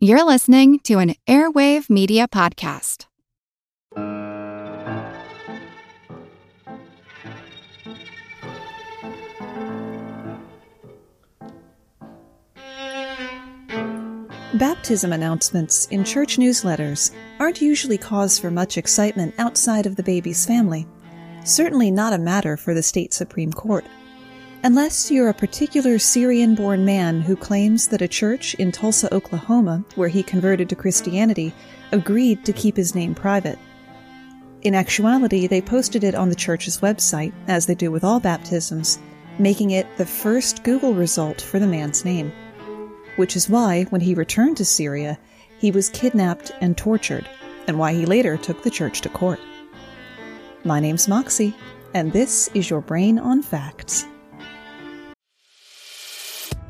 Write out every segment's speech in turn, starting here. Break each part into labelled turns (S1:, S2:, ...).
S1: You're listening to an Airwave Media Podcast.
S2: Baptism announcements in church newsletters aren't usually cause for much excitement outside of the baby's family. Certainly not a matter for the state Supreme Court. Unless you're a particular Syrian born man who claims that a church in Tulsa, Oklahoma, where he converted to Christianity, agreed to keep his name private. In actuality, they posted it on the church's website, as they do with all baptisms, making it the first Google result for the man's name. Which is why, when he returned to Syria, he was kidnapped and tortured, and why he later took the church to court. My name's Moxie, and this is your Brain on Facts.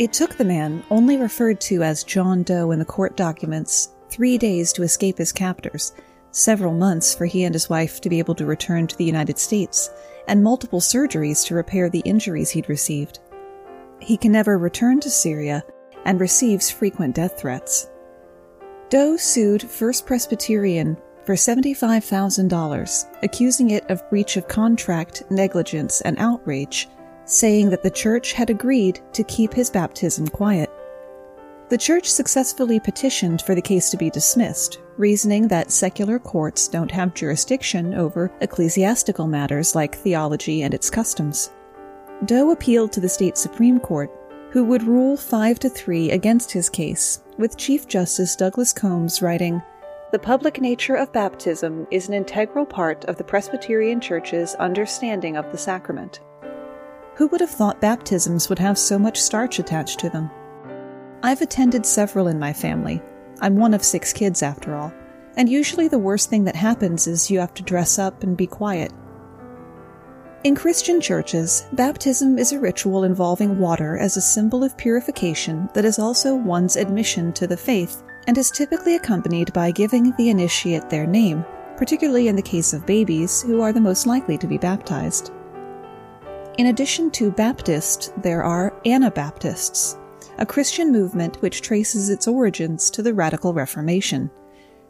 S2: It took the man, only referred to as John Doe in the court documents, three days to escape his captors, several months for he and his wife to be able to return to the United States, and multiple surgeries to repair the injuries he'd received. He can never return to Syria and receives frequent death threats. Doe sued First Presbyterian for $75,000, accusing it of breach of contract, negligence, and outrage saying that the church had agreed to keep his baptism quiet. The church successfully petitioned for the case to be dismissed, reasoning that secular courts don't have jurisdiction over ecclesiastical matters like theology and its customs. Doe appealed to the state Supreme Court, who would rule 5 to 3 against his case, with Chief Justice Douglas Combs writing, The public nature of baptism is an integral part of the Presbyterian Church's understanding of the sacrament. Who would have thought baptisms would have so much starch attached to them? I've attended several in my family. I'm one of six kids, after all, and usually the worst thing that happens is you have to dress up and be quiet. In Christian churches, baptism is a ritual involving water as a symbol of purification that is also one's admission to the faith and is typically accompanied by giving the initiate their name, particularly in the case of babies who are the most likely to be baptized. In addition to Baptist, there are Anabaptists, a Christian movement which traces its origins to the Radical Reformation,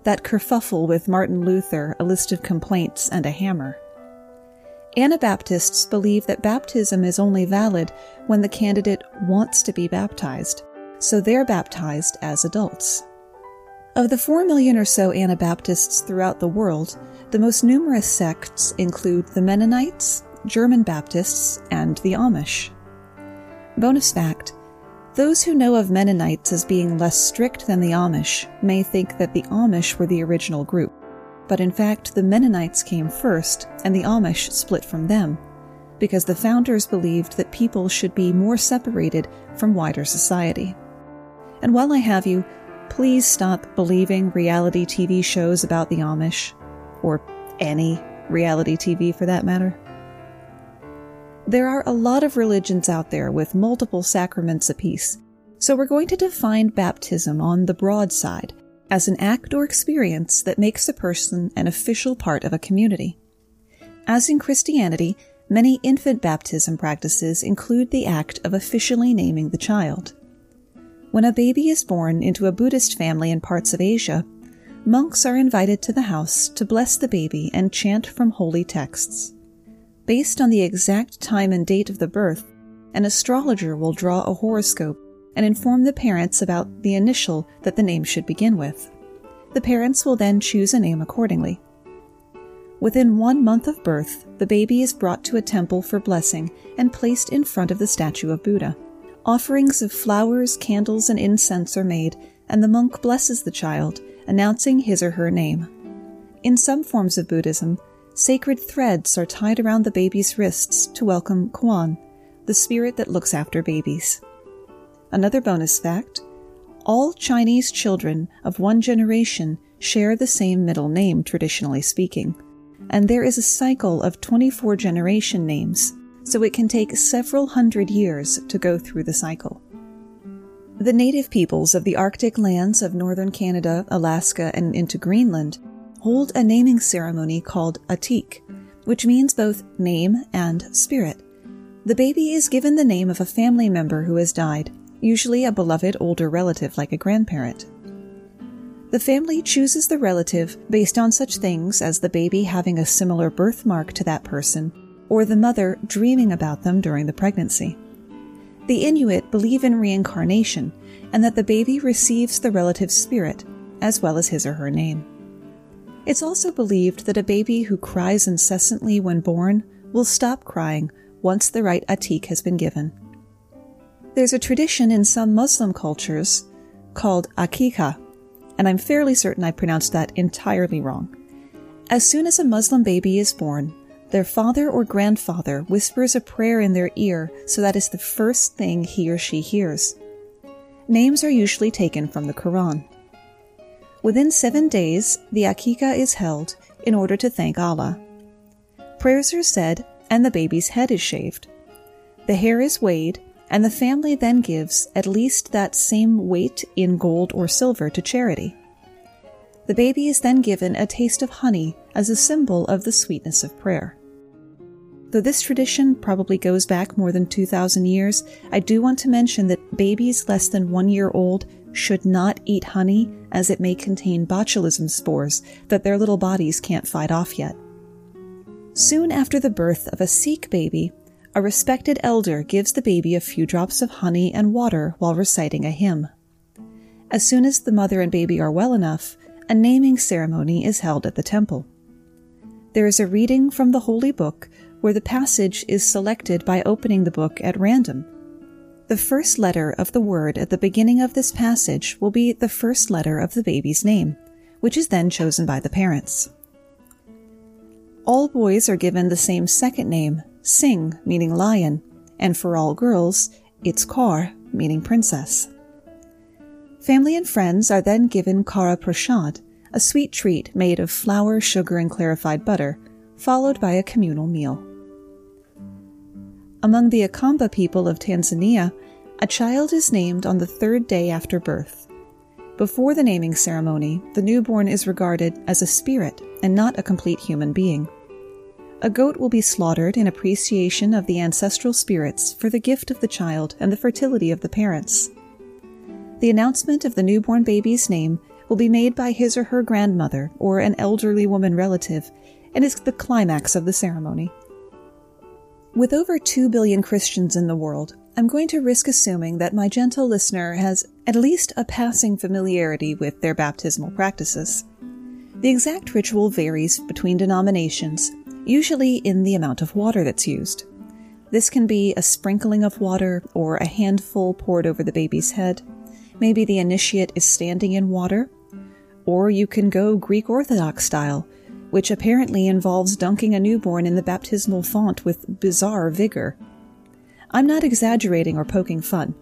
S2: that kerfuffle with Martin Luther, a list of complaints, and a hammer. Anabaptists believe that baptism is only valid when the candidate wants to be baptized, so they're baptized as adults. Of the 4 million or so Anabaptists throughout the world, the most numerous sects include the Mennonites, German Baptists, and the Amish. Bonus fact those who know of Mennonites as being less strict than the Amish may think that the Amish were the original group, but in fact the Mennonites came first and the Amish split from them, because the founders believed that people should be more separated from wider society. And while I have you, please stop believing reality TV shows about the Amish, or any reality TV for that matter. There are a lot of religions out there with multiple sacraments apiece, so we're going to define baptism on the broad side as an act or experience that makes a person an official part of a community. As in Christianity, many infant baptism practices include the act of officially naming the child. When a baby is born into a Buddhist family in parts of Asia, monks are invited to the house to bless the baby and chant from holy texts. Based on the exact time and date of the birth, an astrologer will draw a horoscope and inform the parents about the initial that the name should begin with. The parents will then choose a name accordingly. Within one month of birth, the baby is brought to a temple for blessing and placed in front of the statue of Buddha. Offerings of flowers, candles, and incense are made, and the monk blesses the child, announcing his or her name. In some forms of Buddhism, Sacred threads are tied around the baby's wrists to welcome Kuan, the spirit that looks after babies. Another bonus fact all Chinese children of one generation share the same middle name, traditionally speaking, and there is a cycle of 24 generation names, so it can take several hundred years to go through the cycle. The native peoples of the Arctic lands of northern Canada, Alaska, and into Greenland hold a naming ceremony called Atik, which means both name and spirit. The baby is given the name of a family member who has died, usually a beloved older relative like a grandparent. The family chooses the relative based on such things as the baby having a similar birthmark to that person or the mother dreaming about them during the pregnancy. The Inuit believe in reincarnation and that the baby receives the relative's spirit, as well as his or her name. It's also believed that a baby who cries incessantly when born will stop crying once the right atik has been given. There's a tradition in some Muslim cultures called akika, and I'm fairly certain I pronounced that entirely wrong. As soon as a Muslim baby is born, their father or grandfather whispers a prayer in their ear so that is the first thing he or she hears. Names are usually taken from the Quran. Within seven days, the Akika is held in order to thank Allah. Prayers are said, and the baby's head is shaved. The hair is weighed, and the family then gives at least that same weight in gold or silver to charity. The baby is then given a taste of honey as a symbol of the sweetness of prayer. Though this tradition probably goes back more than 2,000 years, I do want to mention that babies less than one year old should not eat honey as it may contain botulism spores that their little bodies can't fight off yet. Soon after the birth of a Sikh baby, a respected elder gives the baby a few drops of honey and water while reciting a hymn. As soon as the mother and baby are well enough, a naming ceremony is held at the temple. There is a reading from the holy book where the passage is selected by opening the book at random. The first letter of the word at the beginning of this passage will be the first letter of the baby's name, which is then chosen by the parents. All boys are given the same second name, Singh, meaning lion, and for all girls, it's Kaur, meaning princess. Family and friends are then given Kara Prashad, a sweet treat made of flour, sugar, and clarified butter, followed by a communal meal. Among the Akamba people of Tanzania, a child is named on the third day after birth. Before the naming ceremony, the newborn is regarded as a spirit and not a complete human being. A goat will be slaughtered in appreciation of the ancestral spirits for the gift of the child and the fertility of the parents. The announcement of the newborn baby's name will be made by his or her grandmother or an elderly woman relative and is the climax of the ceremony. With over 2 billion Christians in the world, I'm going to risk assuming that my gentle listener has at least a passing familiarity with their baptismal practices. The exact ritual varies between denominations, usually in the amount of water that's used. This can be a sprinkling of water or a handful poured over the baby's head. Maybe the initiate is standing in water. Or you can go Greek Orthodox style, which apparently involves dunking a newborn in the baptismal font with bizarre vigor. I'm not exaggerating or poking fun.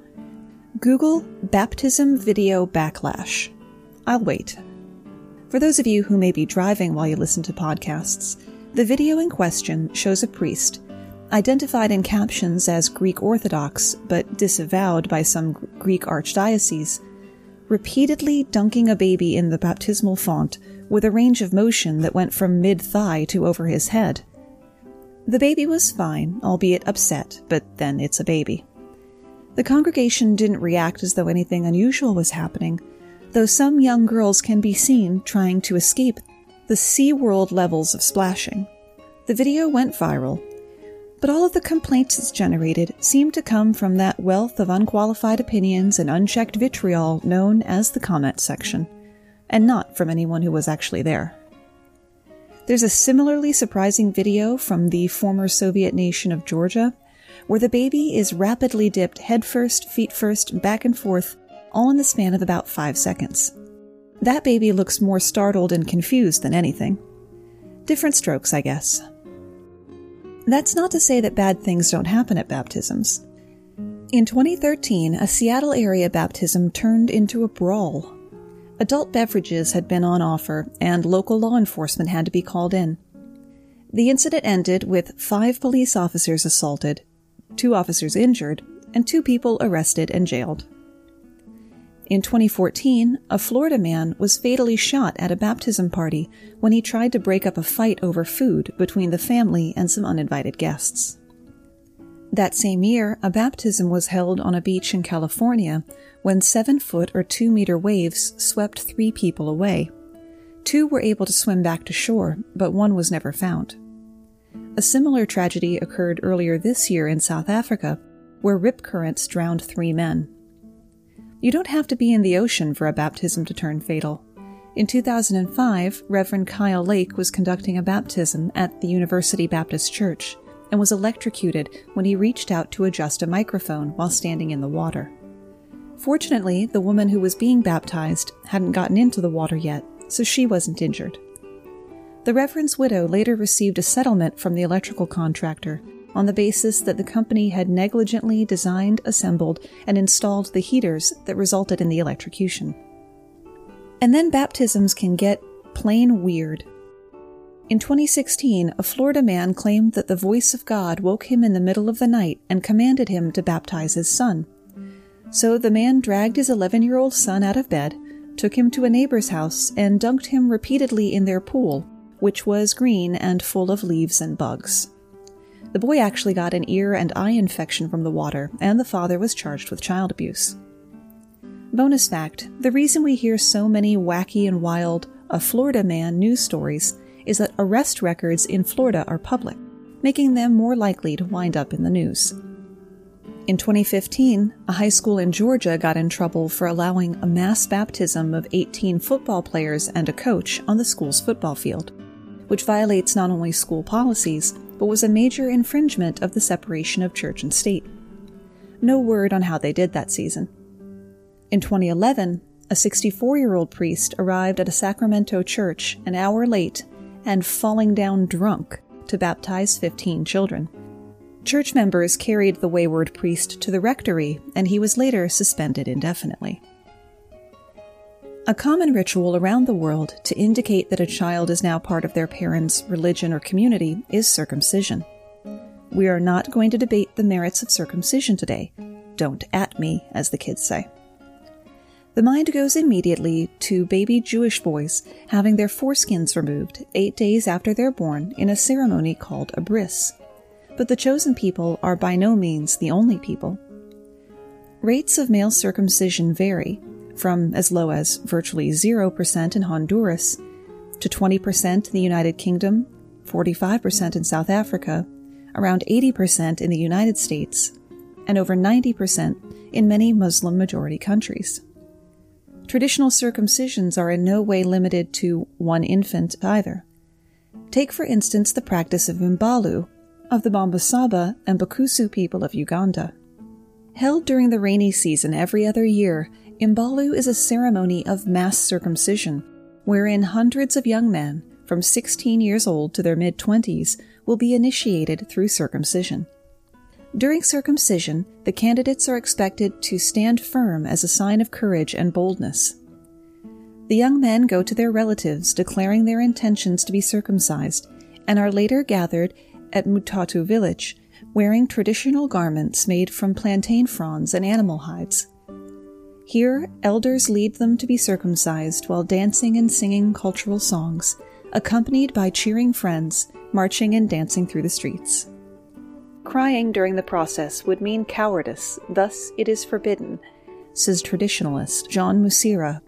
S2: Google baptism video backlash. I'll wait. For those of you who may be driving while you listen to podcasts, the video in question shows a priest, identified in captions as Greek Orthodox but disavowed by some Greek archdiocese, repeatedly dunking a baby in the baptismal font with a range of motion that went from mid thigh to over his head. The baby was fine, albeit upset, but then it's a baby. The congregation didn't react as though anything unusual was happening, though some young girls can be seen trying to escape the SeaWorld levels of splashing. The video went viral, but all of the complaints it's generated seem to come from that wealth of unqualified opinions and unchecked vitriol known as the comment section and not from anyone who was actually there. There's a similarly surprising video from the former Soviet nation of Georgia, where the baby is rapidly dipped headfirst, feet first, back and forth, all in the span of about five seconds. That baby looks more startled and confused than anything. Different strokes, I guess. That's not to say that bad things don't happen at baptisms. In 2013, a Seattle area baptism turned into a brawl. Adult beverages had been on offer, and local law enforcement had to be called in. The incident ended with five police officers assaulted, two officers injured, and two people arrested and jailed. In 2014, a Florida man was fatally shot at a baptism party when he tried to break up a fight over food between the family and some uninvited guests. That same year, a baptism was held on a beach in California when seven foot or two meter waves swept three people away. Two were able to swim back to shore, but one was never found. A similar tragedy occurred earlier this year in South Africa, where rip currents drowned three men. You don't have to be in the ocean for a baptism to turn fatal. In 2005, Reverend Kyle Lake was conducting a baptism at the University Baptist Church and was electrocuted when he reached out to adjust a microphone while standing in the water. Fortunately, the woman who was being baptized hadn't gotten into the water yet, so she wasn't injured. The Reverend's widow later received a settlement from the electrical contractor on the basis that the company had negligently designed, assembled, and installed the heaters that resulted in the electrocution. And then baptisms can get plain weird. In 2016, a Florida man claimed that the voice of God woke him in the middle of the night and commanded him to baptize his son. So the man dragged his 11 year old son out of bed, took him to a neighbor's house, and dunked him repeatedly in their pool, which was green and full of leaves and bugs. The boy actually got an ear and eye infection from the water, and the father was charged with child abuse. Bonus fact the reason we hear so many wacky and wild, a Florida man news stories is that arrest records in Florida are public, making them more likely to wind up in the news. In 2015, a high school in Georgia got in trouble for allowing a mass baptism of 18 football players and a coach on the school's football field, which violates not only school policies, but was a major infringement of the separation of church and state. No word on how they did that season. In 2011, a 64 year old priest arrived at a Sacramento church an hour late and falling down drunk to baptize 15 children. Church members carried the wayward priest to the rectory, and he was later suspended indefinitely. A common ritual around the world to indicate that a child is now part of their parents' religion or community is circumcision. We are not going to debate the merits of circumcision today. Don't at me, as the kids say. The mind goes immediately to baby Jewish boys having their foreskins removed eight days after they're born in a ceremony called a bris. But the chosen people are by no means the only people. Rates of male circumcision vary, from as low as virtually 0% in Honduras to 20% in the United Kingdom, 45% in South Africa, around 80% in the United States, and over 90% in many Muslim majority countries. Traditional circumcisions are in no way limited to one infant either. Take, for instance, the practice of Imbalu, of the Bamasaba and Bagisu people of Uganda. Held during the rainy season every other year, Imbalu is a ceremony of mass circumcision, wherein hundreds of young men, from 16 years old to their mid 20s, will be initiated through circumcision. During circumcision, the candidates are expected to stand firm as a sign of courage and boldness. The young men go to their relatives declaring their intentions to be circumcised and are later gathered at Mutoto village, wearing traditional garments made from plantain fronds and animal hides. Here, elders lead them to be circumcised while dancing and singing cultural songs, accompanied by cheering friends marching and dancing through the streets. Crying during the process would mean cowardice, thus, it is forbidden, says traditionalist John Musira.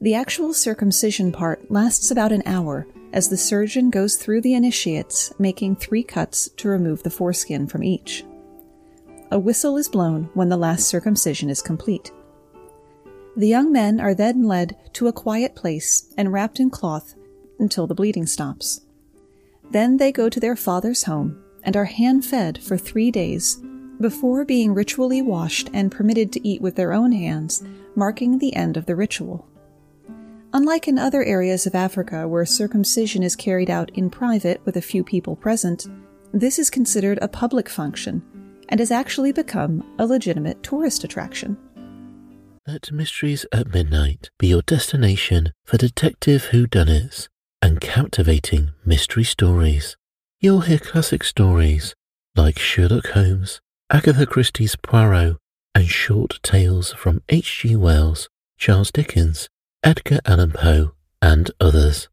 S2: The actual circumcision part lasts about an hour as the surgeon goes through the initiates, making three cuts to remove the foreskin from each. A whistle is blown when the last circumcision is complete. The young men are then led to a quiet place and wrapped in cloth until the bleeding stops. Then they go to their father's home and are hand fed for three days before being ritually washed and permitted to eat with their own hands, marking the end of the ritual. Unlike in other areas of Africa where circumcision is carried out in private with a few people present, this is considered a public function, and has actually become a legitimate tourist attraction.
S3: Let Mysteries at Midnight be your destination for detective whodunits and captivating mystery stories. You'll hear classic stories like Sherlock Holmes, Agatha Christie's Poirot, and short tales from H.G. Wells, Charles Dickens, Edgar Allan Poe, and others.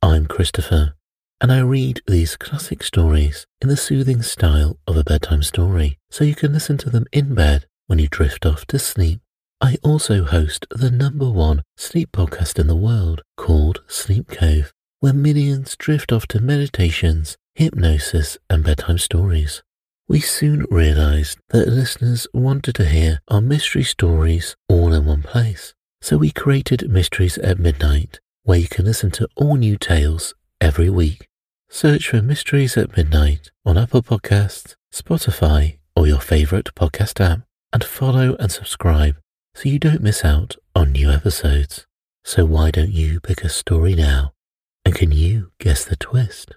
S3: I'm Christopher, and I read these classic stories in the soothing style of a bedtime story so you can listen to them in bed when you drift off to sleep. I also host the number one sleep podcast in the world called Sleep Cove, where millions drift off to meditations, hypnosis, and bedtime stories. We soon realized that listeners wanted to hear our mystery stories all in one place. So we created Mysteries at Midnight, where you can listen to all new tales every week. Search for Mysteries at Midnight on Apple Podcasts, Spotify, or your favorite podcast app, and follow and subscribe so you don't miss out on new episodes. So why don't you pick a story now? And can you guess the twist?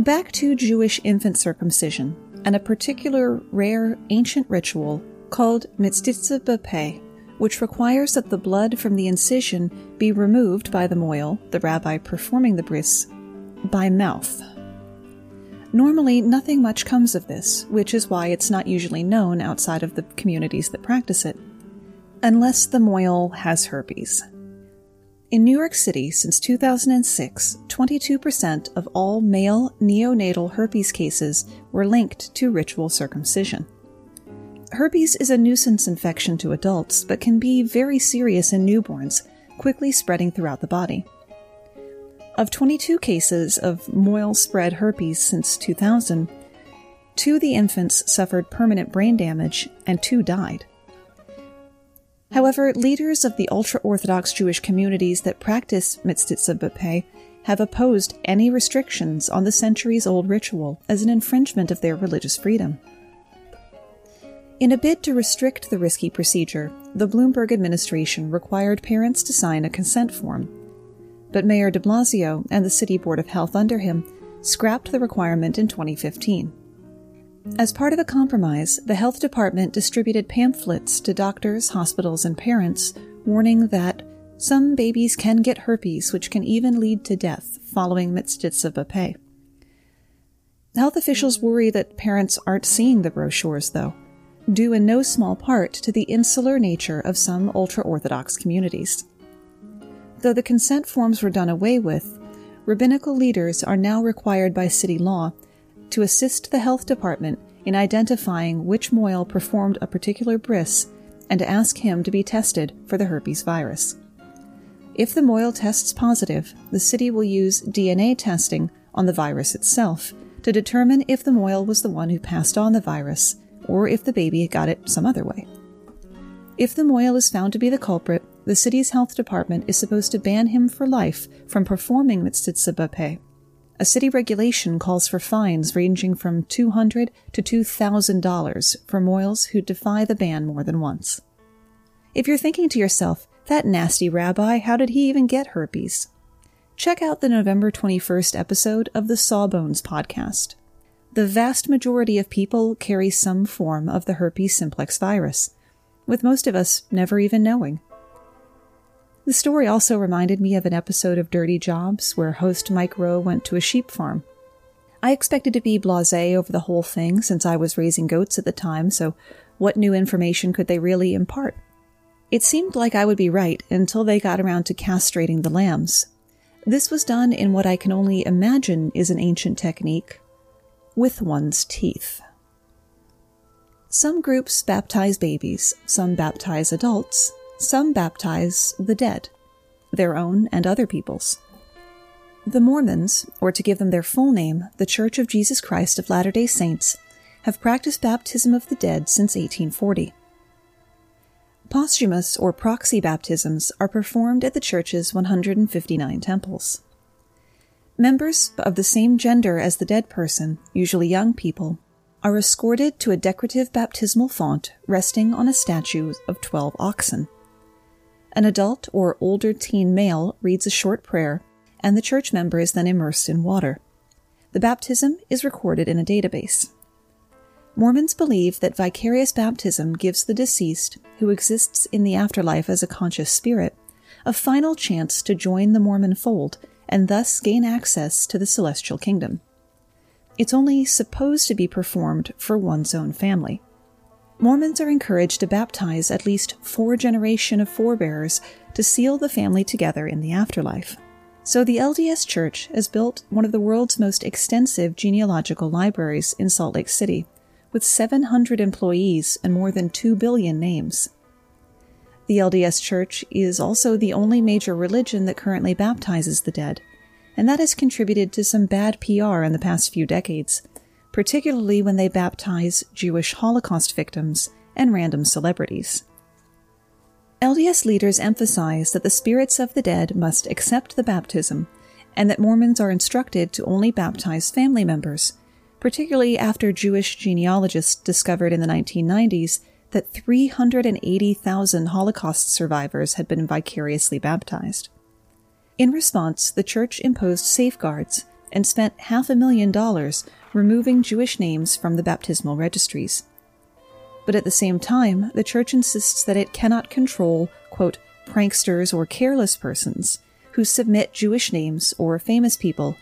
S2: Back to Jewish infant circumcision and a particular rare ancient ritual called Metzitzah B'Peh, which requires that the blood from the incision be removed by the mohel, the rabbi performing the bris, by mouth. Normally, nothing much comes of this, which is why it's not usually known outside of the communities that practice it unless the mohel has herpes. In New York City since 2006, 22% of all male neonatal herpes cases were linked to ritual circumcision. Herpes is a nuisance infection to adults, but can be very serious in newborns, quickly spreading throughout the body. Of 22 cases of mohel spread herpes since 2000, two of the infants suffered permanent brain damage and two died. However, leaders of the ultra Orthodox Jewish communities that practice Metzitzah B'Peh have opposed any restrictions on the centuries old ritual as an infringement of their religious freedom. In a bid to restrict the risky procedure, the Bloomberg administration required parents to sign a consent form. But Mayor de Blasio and the City Board of Health under him scrapped the requirement in 2015. As part of a compromise, the health department distributed pamphlets to doctors, hospitals, and parents warning that some babies can get herpes, which can even lead to death following Metzitzah B'Peh. Health officials worry that parents aren't seeing the brochures, though, due in no small part to the insular nature of some ultra Orthodox communities. Though the consent forms were done away with, rabbinical leaders are now required by city law to assist the health department in identifying which mohel performed a particular bris and to ask him to be tested for the herpes virus. If the mohel tests positive, the city will use DNA testing on the virus itself to determine if the mohel was the one who passed on the virus or if the baby got it some other way. If the mohel is found to be the culprit, the city's health department is supposed to ban him for life from performing B'Peh a city regulation calls for fines ranging from 200 to $2,000 for mohels who defy the ban more than once. If you're thinking to yourself, that nasty rabbi, how did he even get herpes? Check out the November 21st episode of the Sawbones podcast. The vast majority of people carry some form of the herpes simplex virus, with most of us never even knowing. The story also reminded me of an episode of Dirty Jobs where host Mike Rowe went to a sheep farm. I expected to be blase over the whole thing since I was raising goats at the time, so what new information could they really impart? It seemed like I would be right until they got around to castrating the lambs. This was done in what I can only imagine is an ancient technique with one's teeth. Some groups baptize babies, some baptize adults, some baptize the dead, their own and other people's. The Mormons, or to give them their full name, the Church of Jesus Christ of Latter day Saints, have practiced baptism of the dead since 1840. Posthumous or proxy baptisms are performed at the church's 159 temples. Members of the same gender as the dead person, usually young people, are escorted to a decorative baptismal font resting on a statue of 12 oxen. An adult or older teen male reads a short prayer, and the church member is then immersed in water. The baptism is recorded in a database. Mormons believe that vicarious baptism gives the deceased, who exists in the afterlife as a conscious spirit, a final chance to join the Mormon fold and thus gain access to the celestial kingdom. It's only supposed to be performed for one's own family. Mormons are encouraged to baptize at least four generations of forebears to seal the family together in the afterlife. So the LDS Church has built one of the world's most extensive genealogical libraries in Salt Lake City with 700 employees and more than 2 billion names. The LDS Church is also the only major religion that currently baptizes the dead, and that has contributed to some bad PR in the past few decades, particularly when they baptize Jewish Holocaust victims and random celebrities. LDS leaders emphasize that the spirits of the dead must accept the baptism and that Mormons are instructed to only baptize family members particularly after Jewish genealogists discovered in the 1990s that 380,000 Holocaust survivors had been vicariously baptized. In response, the church imposed safeguards and spent half a million dollars removing Jewish names from the baptismal registries. But at the same time, the church insists that it cannot control, quote, pranksters or careless persons who submit Jewish names or famous people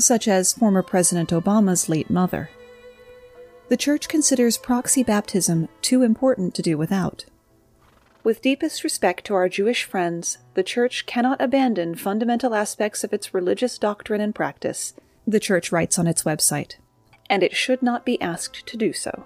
S2: such as former President Obama's late mother. The Church considers proxy baptism too important to do without. With deepest respect to our Jewish friends, the Church cannot abandon fundamental aspects of its religious doctrine and practice, the Church writes on its website, and it should not be asked to do so.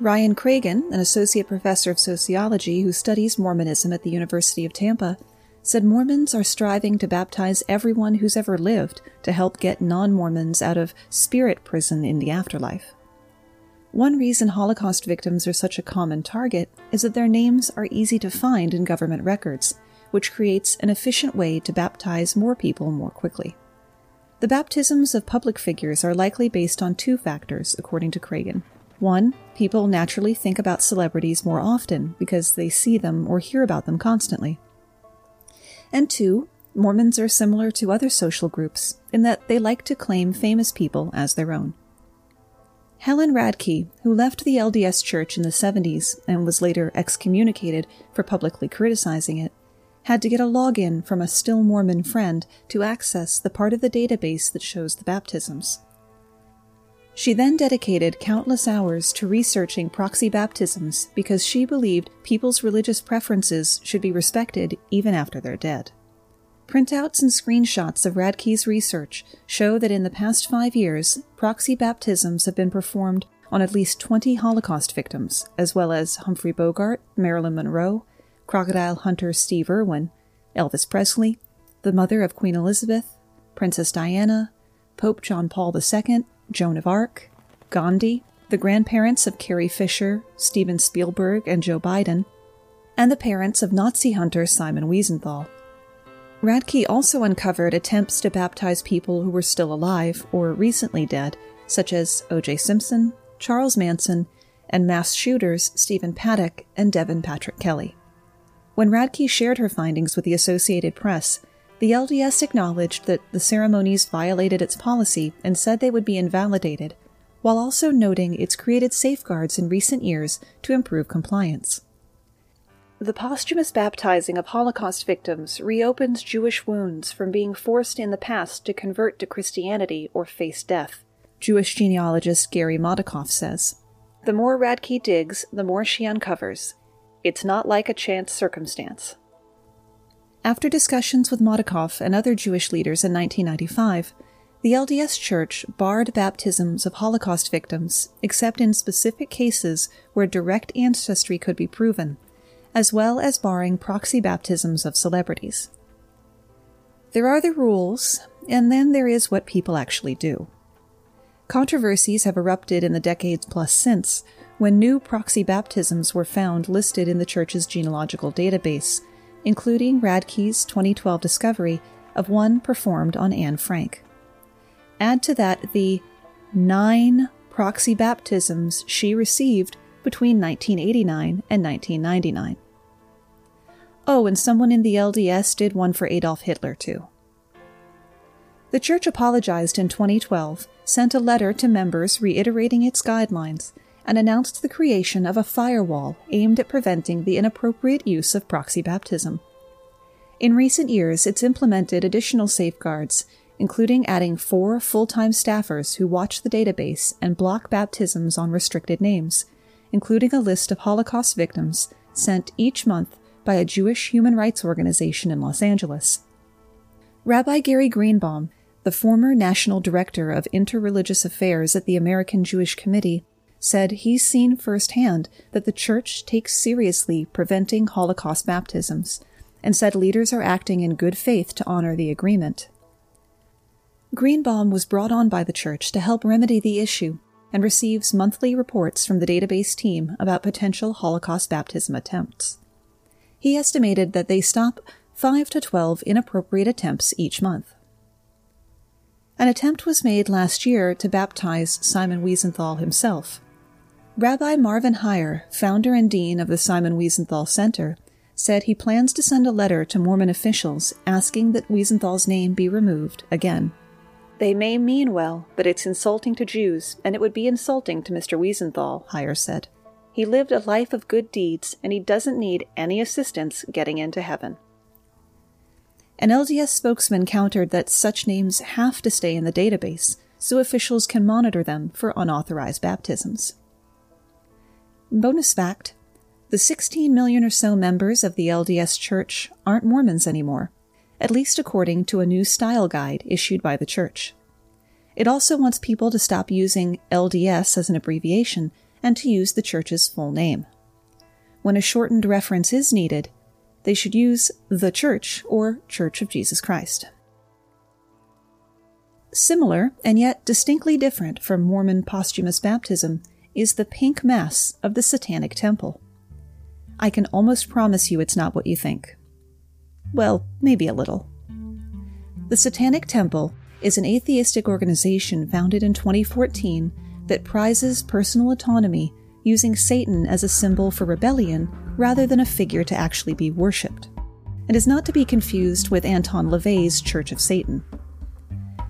S2: Ryan Cragun, an associate professor of sociology who studies Mormonism at the University of Tampa, said Mormons are striving to baptize everyone who's ever lived to help get non Mormons out of spirit prison in the afterlife. One reason Holocaust victims are such a common target is that their names are easy to find in government records, which creates an efficient way to baptize more people more quickly. The baptisms of public figures are likely based on two factors, according to Cragun. One, people naturally think about celebrities more often because they see them or hear about them constantly. And two, Mormons are similar to other social groups in that they like to claim famous people as their own. Helen Radkey, who left the LDS Church in the 70s and was later excommunicated for publicly criticizing it, had to get a login from a still Mormon friend to access the part of the database that shows the baptisms. She then dedicated countless hours to researching proxy baptisms because she believed people's religious preferences should be respected even after they're dead. Printouts and screenshots of Radkey's research show that in the past five years, proxy baptisms have been performed on at least 20 Holocaust victims, as well as Humphrey Bogart, Marilyn Monroe, crocodile hunter Steve Irwin, Elvis Presley, the mother of Queen Elizabeth, Princess Diana, Pope John Paul II, Joan of Arc, Gandhi, the grandparents of Carrie Fisher, Steven Spielberg, and Joe Biden, and the parents of Nazi hunter Simon Wiesenthal. Radkey also uncovered attempts to baptize people who were still alive or recently dead, such as O.J. Simpson, Charles Manson, and mass shooters Stephen Paddock and Devin Patrick Kelley. When Radkey shared her findings with the Associated Press, the LDS acknowledged that the ceremonies violated its policy and said they would be invalidated, while also noting it's created safeguards in recent years to improve compliance. The posthumous baptizing of Holocaust victims reopens Jewish wounds from being forced in the past to convert to Christianity or face death, Jewish genealogist Gary Mokotoff says. The more Radkey digs, the more she uncovers. It's not like a chance circumstance. After discussions with Mokotoff and other Jewish leaders in 1995, the LDS Church barred baptisms of Holocaust victims except in specific cases where direct ancestry could be proven, as well as barring proxy baptisms of celebrities. There are the rules, and then there is what people actually do. Controversies have erupted in the decades plus since when new proxy baptisms were found listed in the Church's genealogical database, including Radkey's 2012 discovery of one performed on Anne Frank. Add to that the nine proxy baptisms she received between 1989 and 1999. Oh, and someone in the LDS did one for Adolf Hitler, too. The Church apologized in 2012, sent a letter to members reiterating its guidelines, and announced the creation of a firewall aimed at preventing the inappropriate use of proxy baptism. In recent years, it's implemented additional safeguards, including adding four full time staffers who watch the database and block baptisms on restricted names, including a list of Holocaust victims sent each month by a Jewish human rights organization in Los Angeles. Rabbi Gary Greenebaum, the former national director of interreligious affairs at the American Jewish Committee, said he's seen firsthand that the church takes seriously preventing Holocaust baptisms, and said leaders are acting in good faith to honor the agreement. Greenebaum was brought on by the church to help remedy the issue and receives monthly reports from the database team about potential Holocaust baptism attempts. He estimated that they stop 5 to 12 inappropriate attempts each month. An attempt was made last year to baptize Simon Wiesenthal himself. Rabbi Marvin Hier, founder and dean of the Simon Wiesenthal Center, said he plans to send a letter to Mormon officials asking that Wiesenthal's name be removed again. They may mean well, but it's insulting to Jews, and it would be insulting to Mr. Wiesenthal, Hier said. He lived a life of good deeds, and he doesn't need any assistance getting into heaven. An LDS spokesman countered that such names have to stay in the database so officials can monitor them for unauthorized baptisms. Bonus fact the 16 million or so members of the LDS Church aren't Mormons anymore, at least according to a new style guide issued by the Church. It also wants people to stop using LDS as an abbreviation and to use the church's full name. When a shortened reference is needed, they should use the Church or Church of Jesus Christ. Similar, and yet distinctly different from Mormon posthumous baptism, is the pink mass of the Satanic Temple. I can almost promise you it's not what you think. Well, maybe a little. The Satanic Temple is an atheistic organization founded in 2014 that prizes personal autonomy using Satan as a symbol for rebellion rather than a figure to actually be worshipped, and is not to be confused with Anton LaVey's Church of Satan.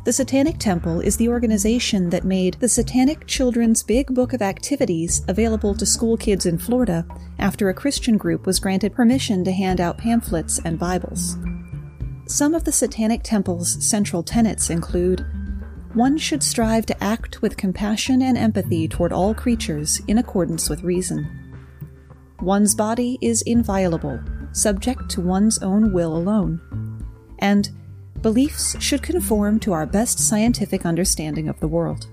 S2: The Satanic Temple is the organization that made the Satanic Children's Big Book of Activities available to school kids in Florida after a Christian group was granted permission to hand out pamphlets and Bibles. Some of the Satanic Temple's central tenets include one should strive to act with compassion and empathy toward all creatures in accordance with reason. One's body is inviolable, subject to one's own will alone. And beliefs should conform to our best scientific understanding of the world.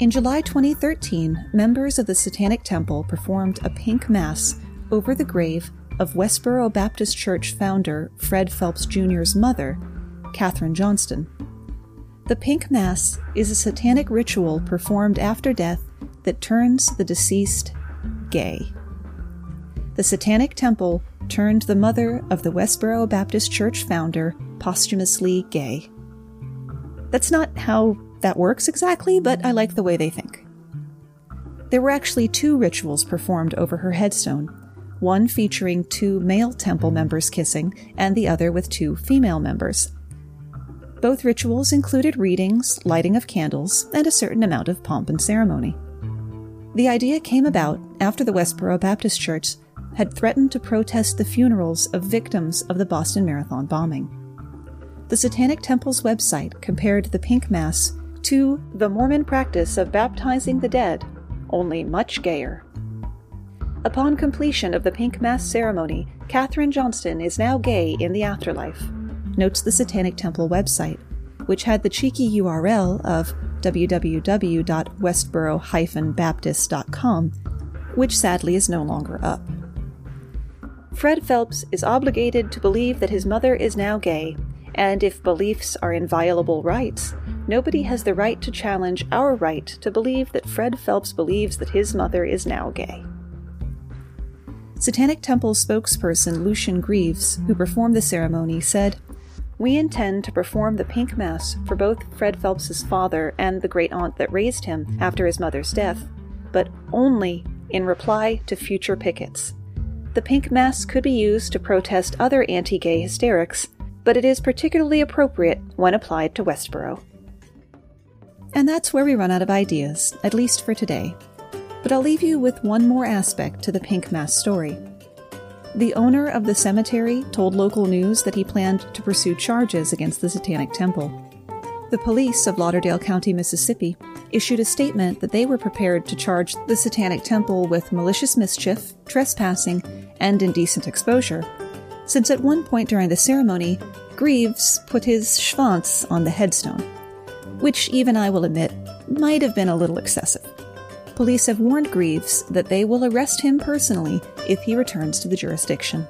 S2: In July 2013, members of the Satanic Temple performed a pink mass over the grave of Westboro Baptist Church founder Fred Phelps Jr.'s mother, Kathryn Johnston. The pink mass is a satanic ritual performed after death that turns the deceased gay. The Satanic Temple turned the mother of the Westboro Baptist Church founder posthumously gay. That's not how that works exactly, but I like the way they think. There were actually two rituals performed over her headstone one featuring two male temple members kissing, and the other with two female members. Both rituals included readings, lighting of candles, and a certain amount of pomp and ceremony. The idea came about after the Westboro Baptist Church had threatened to protest the funerals of victims of the Boston Marathon bombing. The Satanic Temple's website compared the pink mass to the Mormon practice of baptizing the dead, only much gayer. Upon completion of the pink mass ceremony, Katherine Johnston is now gay in the afterlife, notes the Satanic Temple website, which had the cheeky URL of www.westboro-baptist.com, which sadly is no longer up. Fred Phelps is obligated to believe that his mother is now gay, and if beliefs are inviolable rights, nobody has the right to challenge our right to believe that Fred Phelps believes that his mother is now gay. Satanic Temple spokesperson Lucien Greaves, who performed the ceremony, said, We intend to perform the pink mass for both Fred Phelps's father and the great aunt that raised him after his mother's death, but only in reply to future pickets. The pink mass could be used to protest other anti gay hysterics, but it is particularly appropriate when applied to Westboro. And that's where we run out of ideas, at least for today but I'll leave you with one more aspect to the Pink Mass story. The owner of the cemetery told local news that he planned to pursue charges against the Satanic Temple. The police of Lauderdale County, Mississippi, issued a statement that they were prepared to charge the Satanic Temple with malicious mischief, trespassing, and indecent exposure, since at one point during the ceremony, Greaves put his schwanz on the headstone, which even I will admit might have been a little excessive police have warned Greaves that they will arrest him personally if he returns to the jurisdiction.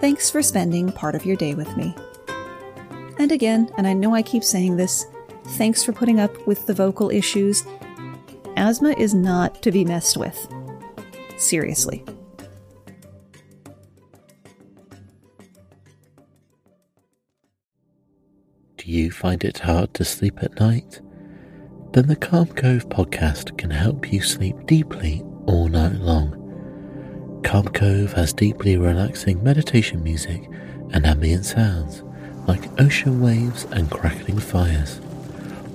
S2: Thanks for spending part of your day with me. And again, and I know I keep saying this, thanks for putting up with the vocal issues. Asthma is not to be messed with. Seriously.
S3: Do you find it hard to sleep at night? then the Calm Cove podcast can help you sleep deeply all night long. Calm Cove has deeply relaxing meditation music and ambient sounds like ocean waves and crackling fires.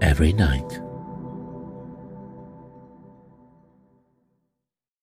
S3: every night.